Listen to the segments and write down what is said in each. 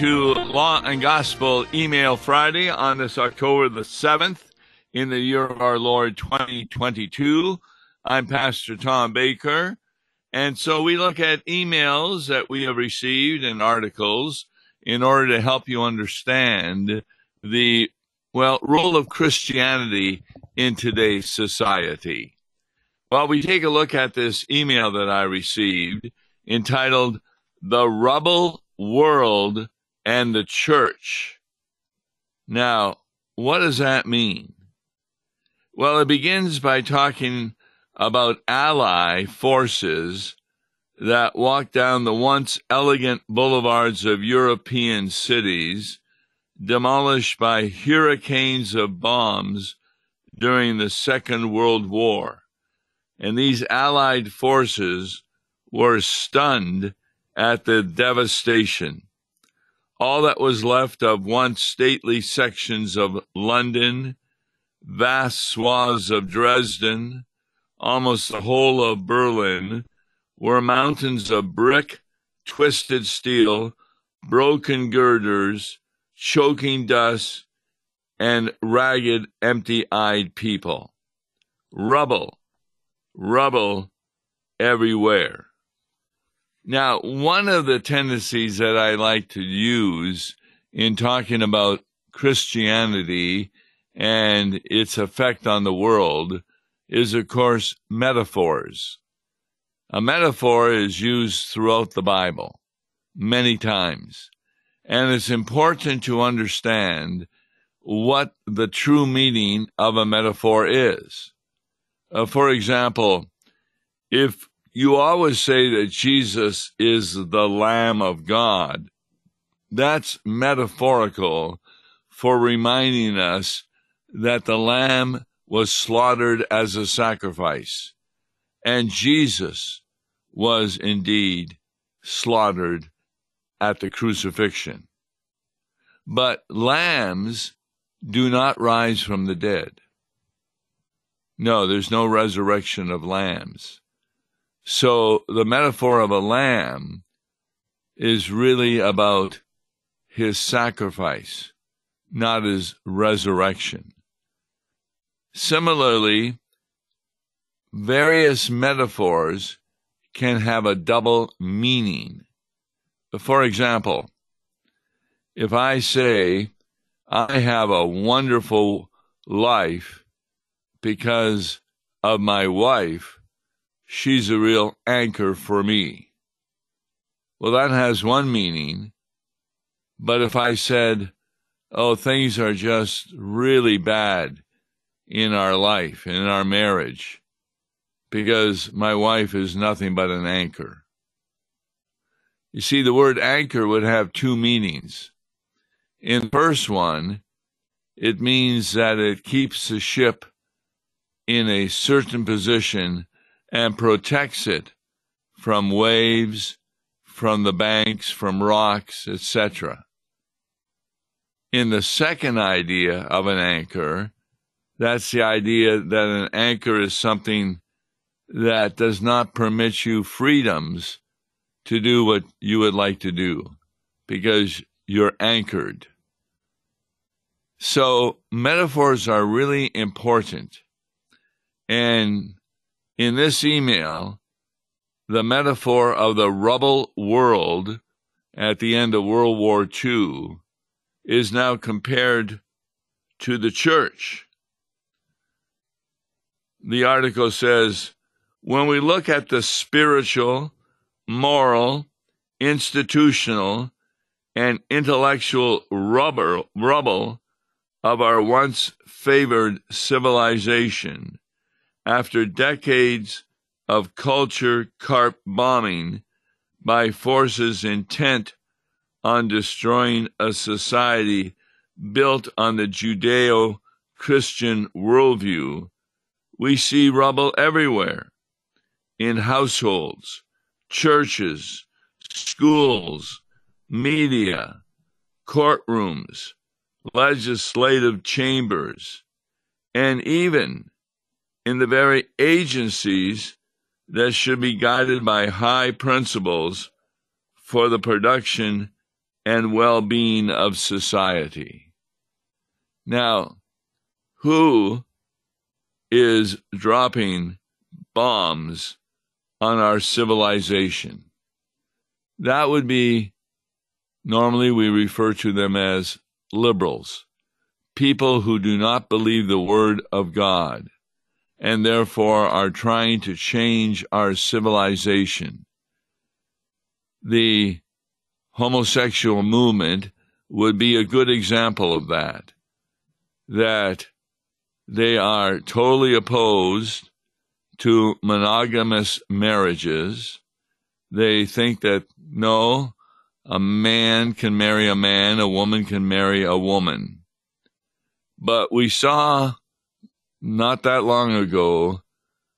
to Law and Gospel Email Friday on this October the 7th in the year of our Lord 2022. I'm Pastor Tom Baker. And so we look at emails that we have received and articles in order to help you understand the, well, role of Christianity in today's society. Well, we take a look at this email that I received entitled The Rubble World and the Church. Now, what does that mean? Well, it begins by talking about ally forces that walk down the once elegant boulevards of European cities, demolished by hurricanes of bombs during the Second World War. And these Allied forces were stunned at the devastation. All that was left of once stately sections of London, vast swaths of Dresden, almost the whole of Berlin, were mountains of brick, twisted steel, broken girders, choking dust, and ragged, empty eyed people. Rubble, rubble everywhere. Now, one of the tendencies that I like to use in talking about Christianity and its effect on the world is, of course, metaphors. A metaphor is used throughout the Bible many times, and it's important to understand what the true meaning of a metaphor is. Uh, for example, if you always say that Jesus is the Lamb of God, that's metaphorical for reminding us that the Lamb was slaughtered as a sacrifice. And Jesus was indeed slaughtered at the crucifixion. But lambs do not rise from the dead. No, there's no resurrection of lambs. So the metaphor of a lamb is really about his sacrifice, not his resurrection. Similarly, various metaphors can have a double meaning. For example, if I say, I have a wonderful life because of my wife, she's a real anchor for me. Well, that has one meaning. But if I said, oh, things are just really bad in our life, in our marriage, because my wife is nothing but an anchor. You see, the word anchor would have two meanings. In the first one, it means that it keeps the ship in a certain position and protects it from waves, from the banks, from rocks, etc. In the second idea of an anchor, that's the idea that an anchor is something that does not permit you freedoms to do what you would like to do because you're anchored. So, metaphors are really important. And in this email, the metaphor of the rubble world at the end of World War II is now compared to the church. The article says when we look at the spiritual, moral, institutional, and intellectual rubber, rubble of our once favored civilization, after decades of culture carp bombing by forces intent on destroying a society built on the Judeo Christian worldview, we see rubble everywhere in households, churches, schools, media, courtrooms, legislative chambers, and even in the very agencies that should be guided by high principles for the production and well being of society. Now, who is dropping bombs on our civilization? That would be normally we refer to them as liberals, people who do not believe the word of God and therefore are trying to change our civilization. The homosexual movement would be a good example of that. That they are totally opposed to monogamous marriages. They think that no, a man can marry a man, a woman can marry a woman. But we saw not that long ago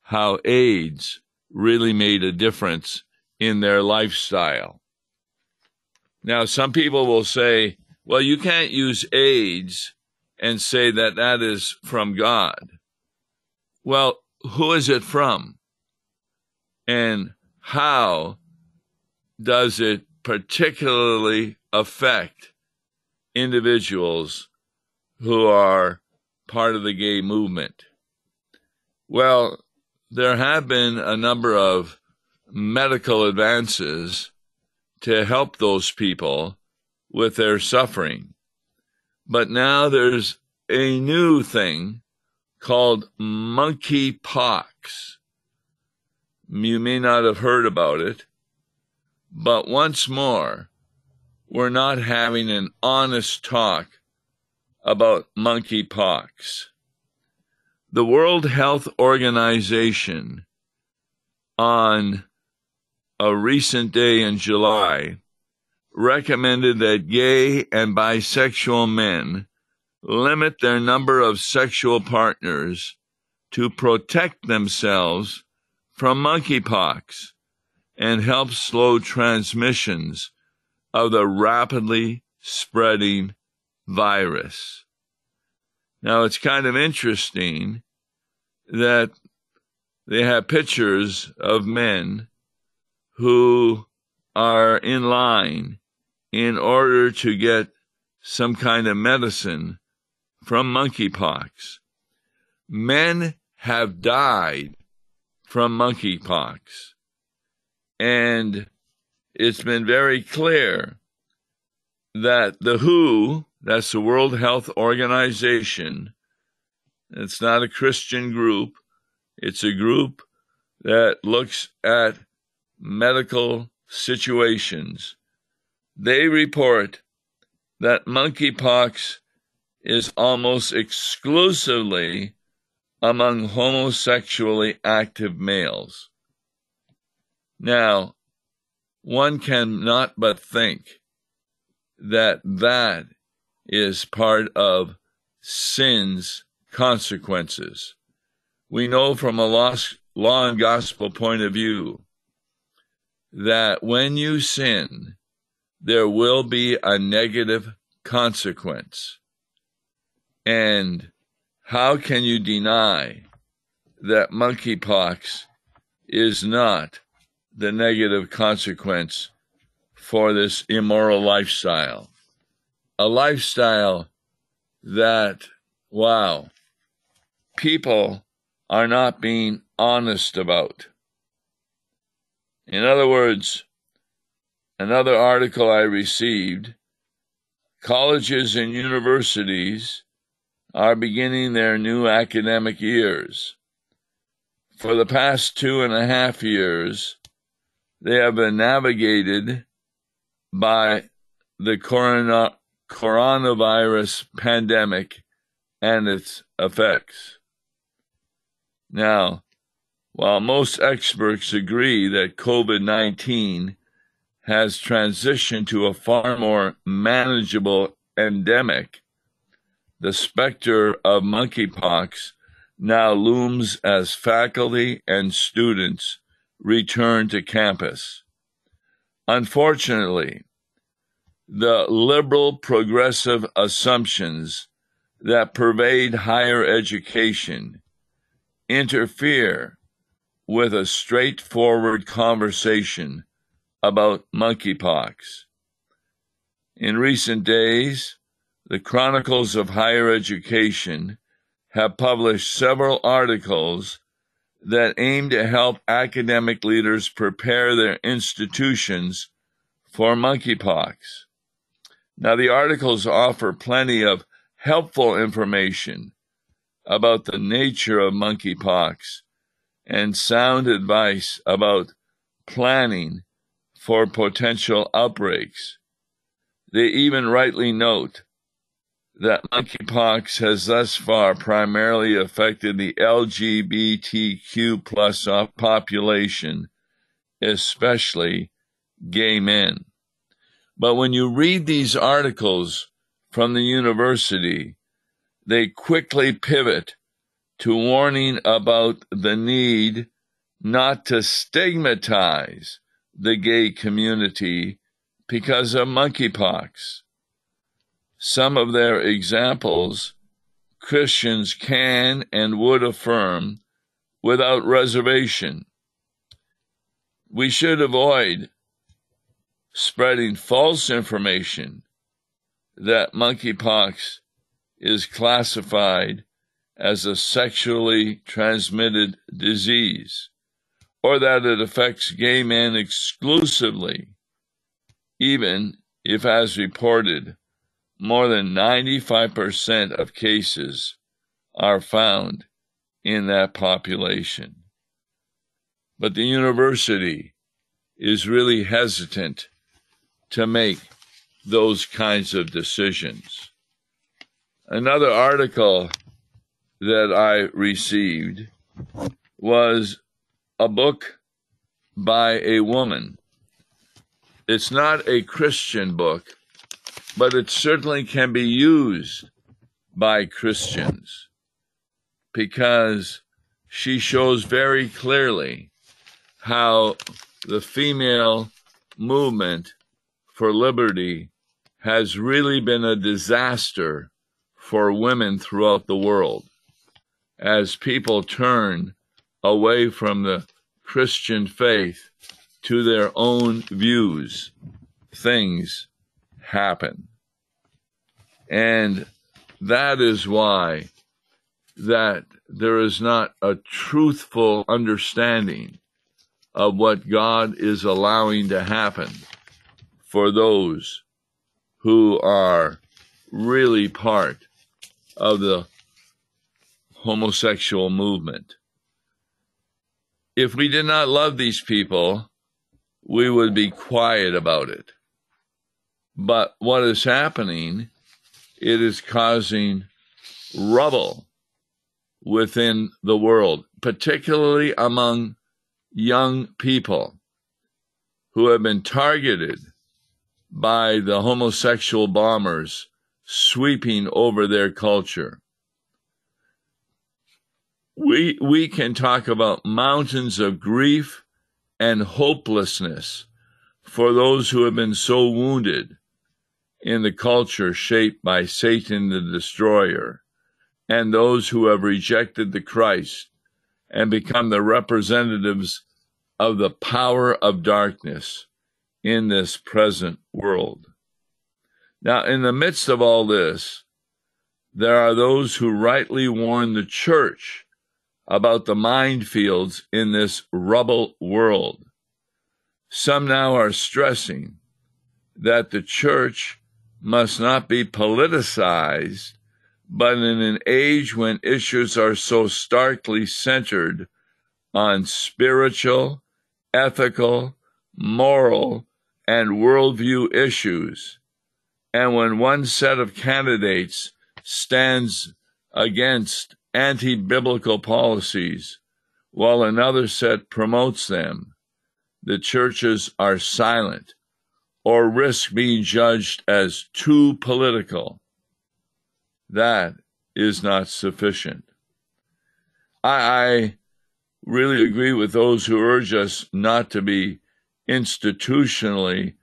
how AIDS really made a difference in their lifestyle. Now, some people will say, well, you can't use AIDS and say that that is from God. Well, who is it from? And how does it particularly affect individuals who are part of the gay movement? Well, there have been a number of medical advances to help those people with their suffering. But now there's a new thing called monkeypox. You may not have heard about it, but once more, we're not having an honest talk about monkeypox. The World Health Organization on a recent day in July recommended that gay and bisexual men limit their number of sexual partners to protect themselves from monkeypox and help slow transmissions of the rapidly spreading virus. Now, it's kind of interesting that they have pictures of men who are in line in order to get some kind of medicine from monkeypox. Men have died from monkeypox. And it's been very clear that the WHO, that's the World Health Organization, it's not a Christian group, it's a group that looks at medical situations. They report that monkeypox is almost exclusively among homosexually active males. Now, one cannot but think that that is part of sin's consequences. We know from a law and gospel point of view that when you sin, there will be a negative consequence. And how can you deny that monkeypox is not the negative consequence for this immoral lifestyle? A lifestyle that, wow, people are not being honest about. In other words, another article I received colleges and universities are beginning their new academic years. For the past two and a half years, they have been navigated by the corona, coronavirus pandemic and its effects. Now, while most experts agree that COVID 19 has transitioned to a far more manageable endemic, the specter of monkeypox now looms as faculty and students return to campus. Unfortunately, the liberal progressive assumptions that pervade higher education interfere with a straightforward conversation about monkeypox. In recent days, the Chronicles of Higher Education have published several articles that aim to help academic leaders prepare their institutions for monkeypox. Now, the articles offer plenty of helpful information about the nature of monkeypox and sound advice about planning for potential outbreaks. They even rightly note that monkeypox has thus far primarily affected the LGBTQ plus population, especially gay men. But when you read these articles from the university, they quickly pivot to warning about the need not to stigmatize the gay community because of monkeypox. Some of their examples Christians can and would affirm without reservation. We should avoid spreading false information that monkeypox is classified as a sexually transmitted disease or that it affects gay men exclusively, even if, as reported, more than 95% of cases are found in that population. But the university is really hesitant to make those kinds of decisions. Another article that I received was a book by a woman. It's not a Christian book, but it certainly can be used by Christians because she shows very clearly how the female movement for liberty has really been a disaster for women throughout the world as people turn away from the Christian faith to their own views. Things happen. And that is why that there is not a truthful understanding of what God is allowing to happen for those who are really part of the homosexual movement. If we did not love these people, we would be quiet about it. But what is happening, it is causing rubble within the world, particularly among young people who have been targeted by the homosexual bombers sweeping over their culture. We, we can talk about mountains of grief and hopelessness for those who have been so wounded in the culture shaped by Satan the destroyer, and those who have rejected the Christ and become the representatives of the power of darkness in this present world. Now, in the midst of all this, there are those who rightly warn the church about the minefields in this rubble world. Some now are stressing that the church must not be politicized, but in an age when issues are so starkly centered on spiritual, ethical, moral, and worldview issues, and when one set of candidates stands against anti biblical policies while another set promotes them, the churches are silent or risk being judged as too political. That is not sufficient. I, I really agree with those who urge us not to be institutionally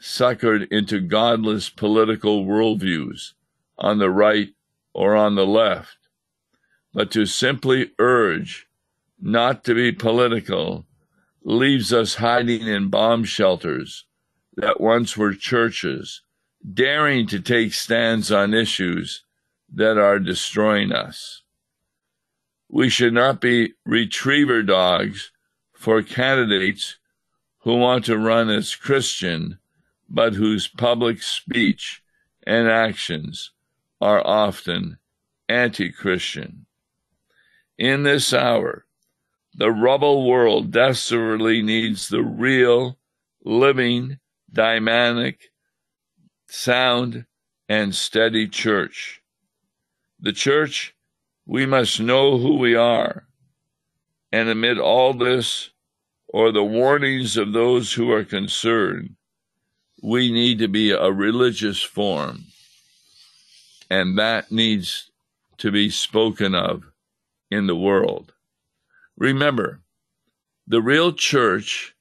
suckered into godless political worldviews on the right or on the left, but to simply urge not to be political leaves us hiding in bomb shelters that once were churches, daring to take stands on issues that are destroying us. We should not be retriever dogs for candidates who want to run as Christian, but whose public speech and actions are often anti Christian. In this hour, the rubble world desperately needs the real, living, dynamic, sound, and steady church. The church, we must know who we are. And amid all this, or the warnings of those who are concerned, we need to be a religious form. And that needs to be spoken of in the world. Remember, the real church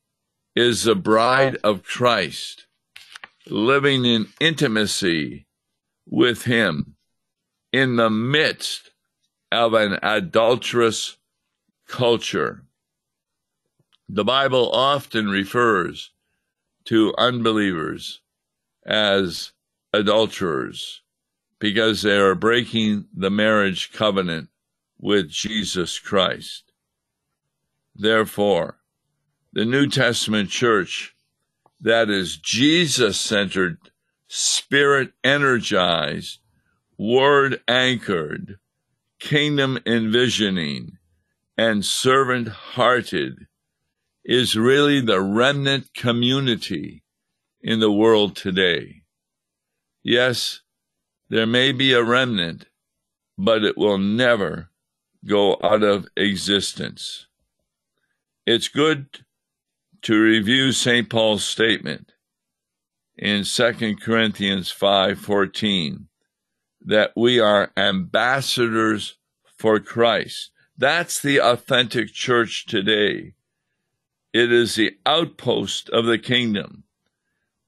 is the bride of Christ, living in intimacy with Him in the midst of an adulterous culture. The Bible often refers to unbelievers as adulterers because they are breaking the marriage covenant with Jesus Christ. Therefore, the New Testament church that is Jesus centered, spirit energized, word anchored, kingdom envisioning, and servant hearted is really the remnant community in the world today. Yes, there may be a remnant, but it will never go out of existence. It's good to review St. Paul's statement in 2 Corinthians 5:14 that we are ambassadors for Christ. That's the authentic church today. It is the outpost of the kingdom,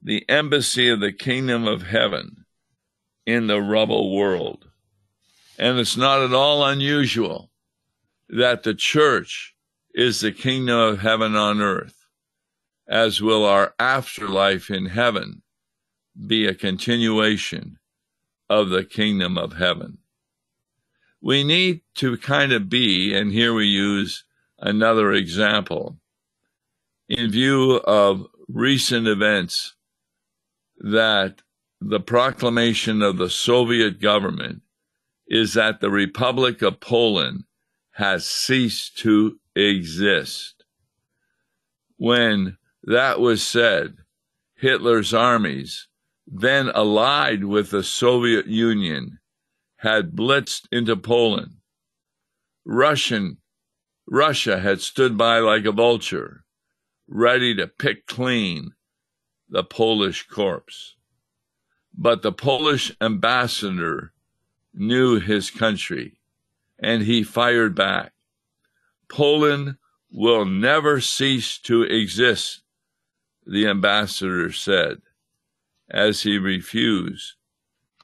the embassy of the kingdom of heaven in the rubble world. And it's not at all unusual that the church is the kingdom of heaven on earth, as will our afterlife in heaven be a continuation of the kingdom of heaven. We need to kind of be, and here we use another example, in view of recent events that the proclamation of the Soviet government is that the Republic of Poland has ceased to exist. When that was said, Hitler's armies then allied with the Soviet Union, had blitzed into Poland. Russian, Russia had stood by like a vulture, ready to pick clean the Polish corpse. But the Polish ambassador knew his country, and he fired back. Poland will never cease to exist, the ambassador said as he refused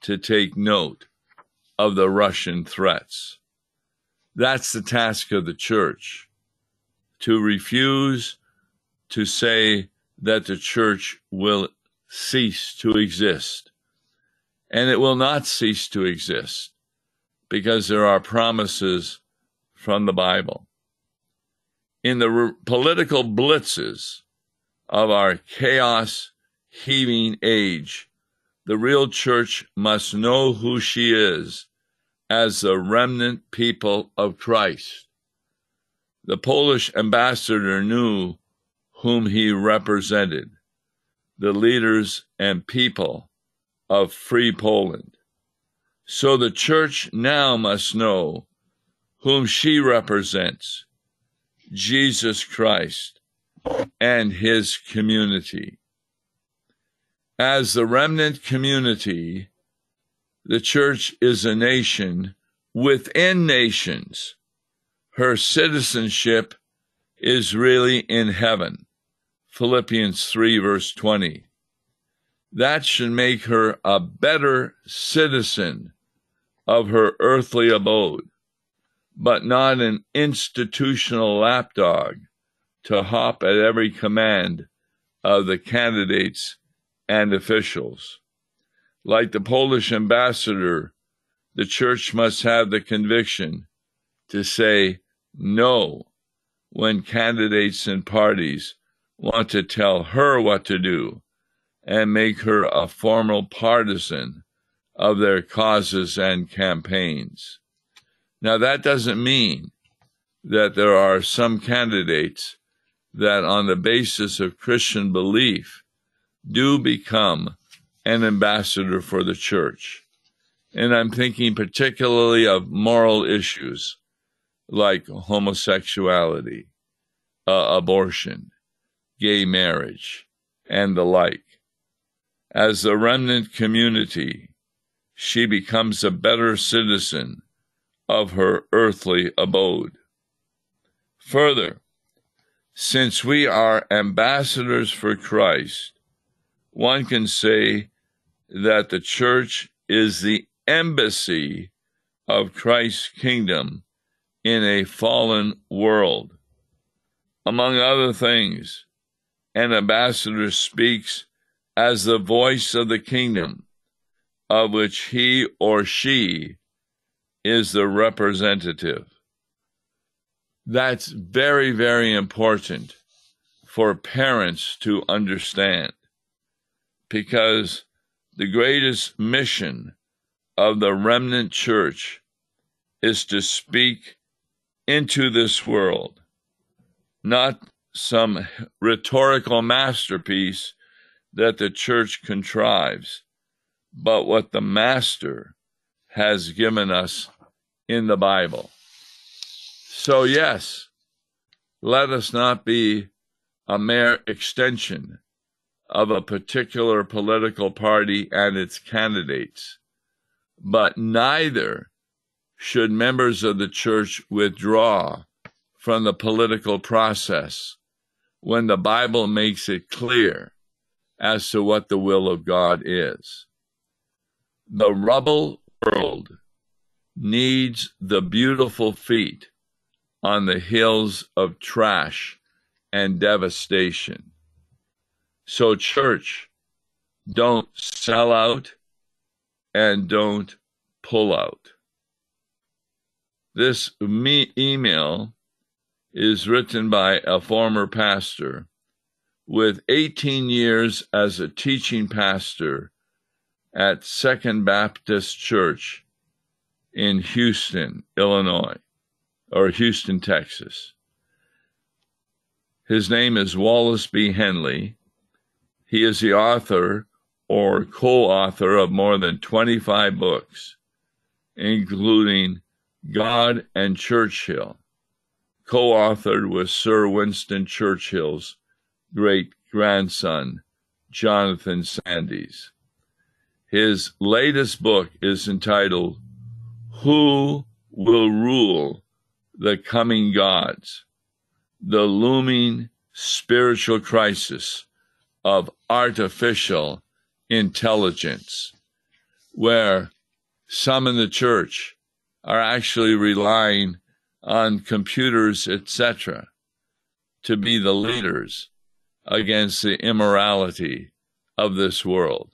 to take note of the Russian threats. That's the task of the church to refuse to say that the church will cease to exist. And it will not cease to exist because there are promises from the Bible. In the re- political blitzes of our chaos heaving age. The real church must know who she is as the remnant people of Christ. The Polish ambassador knew whom he represented, the leaders and people of free Poland. So the church now must know whom she represents, Jesus Christ and his community. As the remnant community, the church is a nation within nations. Her citizenship is really in heaven. Philippians 3, verse 20. That should make her a better citizen of her earthly abode, but not an institutional lapdog to hop at every command of the candidates and officials. Like the Polish ambassador, the church must have the conviction to say no when candidates and parties want to tell her what to do and make her a formal partisan of their causes and campaigns. Now, that doesn't mean that there are some candidates that, on the basis of Christian belief, do become an ambassador for the church. And I'm thinking particularly of moral issues like homosexuality, uh, abortion, gay marriage, and the like. As a remnant community, she becomes a better citizen of her earthly abode. Further, since we are ambassadors for Christ, one can say that the church is the embassy of Christ's kingdom in a fallen world. Among other things, an ambassador speaks as the voice of the kingdom, of which he or she is the representative. That's very, very important for parents to understand because the greatest mission of the remnant church is to speak into this world, not some rhetorical masterpiece that the church contrives, but what the Master has given us in the Bible. So, yes, let us not be a mere extension of a particular political party and its candidates, but neither should members of the church withdraw from the political process when the Bible makes it clear as to what the will of God is. The rubble world needs the beautiful feet on the hills of trash and devastation. So, church, don't sell out and don't pull out. This me- email is written by a former pastor with 18 years as a teaching pastor at Second Baptist Church in Houston, Illinois, or Houston, Texas. His name is Wallace B. Henley. He is the author or co author of more than 25 books, including God and Churchill, co authored with Sir Winston Churchill's great grandson, Jonathan Sandys. His latest book is entitled Who Will Rule the Coming Gods? The Looming Spiritual Crisis of Artificial Intelligence, where some in the church are actually relying on computers, etc., to be the leaders against the immorality of this world.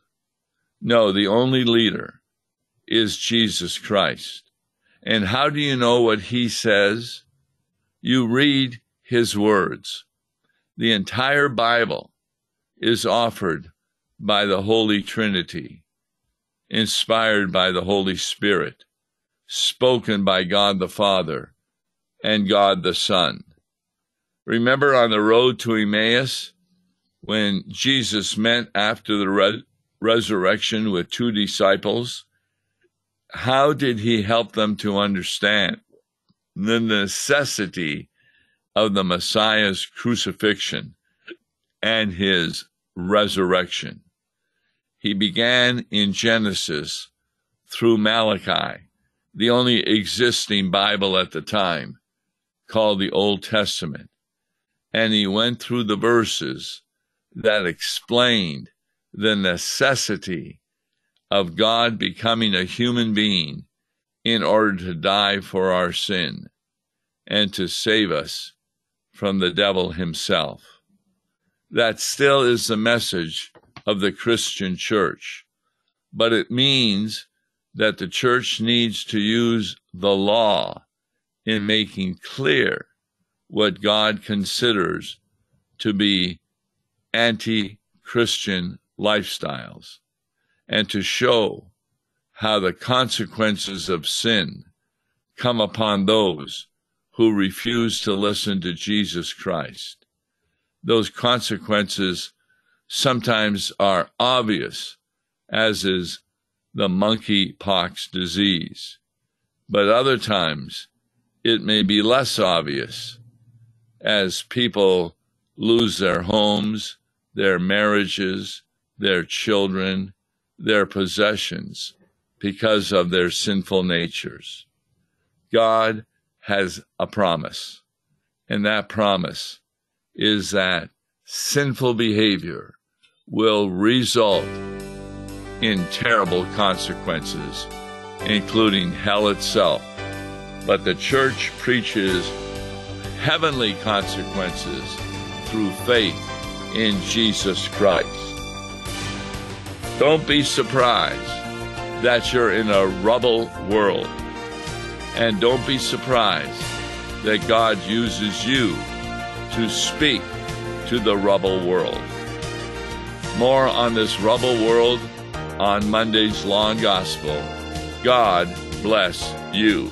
No, the only leader is Jesus Christ. And how do you know what he says? You read his words. The entire Bible is offered by the Holy Trinity, inspired by the Holy Spirit, spoken by God the Father and God the Son. Remember on the road to Emmaus when Jesus met after the re- resurrection with two disciples? How did he help them to understand the necessity of the Messiah's crucifixion and his resurrection? He began in Genesis through Malachi the only existing Bible at the time, called the Old Testament. And he went through the verses that explained the necessity of God becoming a human being in order to die for our sin and to save us from the devil himself. That still is the message of the Christian church. but it means that the church needs to use the law in making clear what God considers to be anti Christian lifestyles and to show how the consequences of sin come upon those who refuse to listen to Jesus Christ. Those consequences sometimes are obvious, as is the monkeypox disease, but other times it may be less obvious as people lose their homes, their marriages, their children, their possessions because of their sinful natures. God has a promise, and that promise is that sinful behavior will result in terrible consequences, including hell itself. But the church preaches heavenly consequences through faith in Jesus Christ. Don't be surprised that you're in a rubble world. And don't be surprised that God uses you to speak to the rubble world. More on this rubble world on Monday's Law and Gospel. God bless you.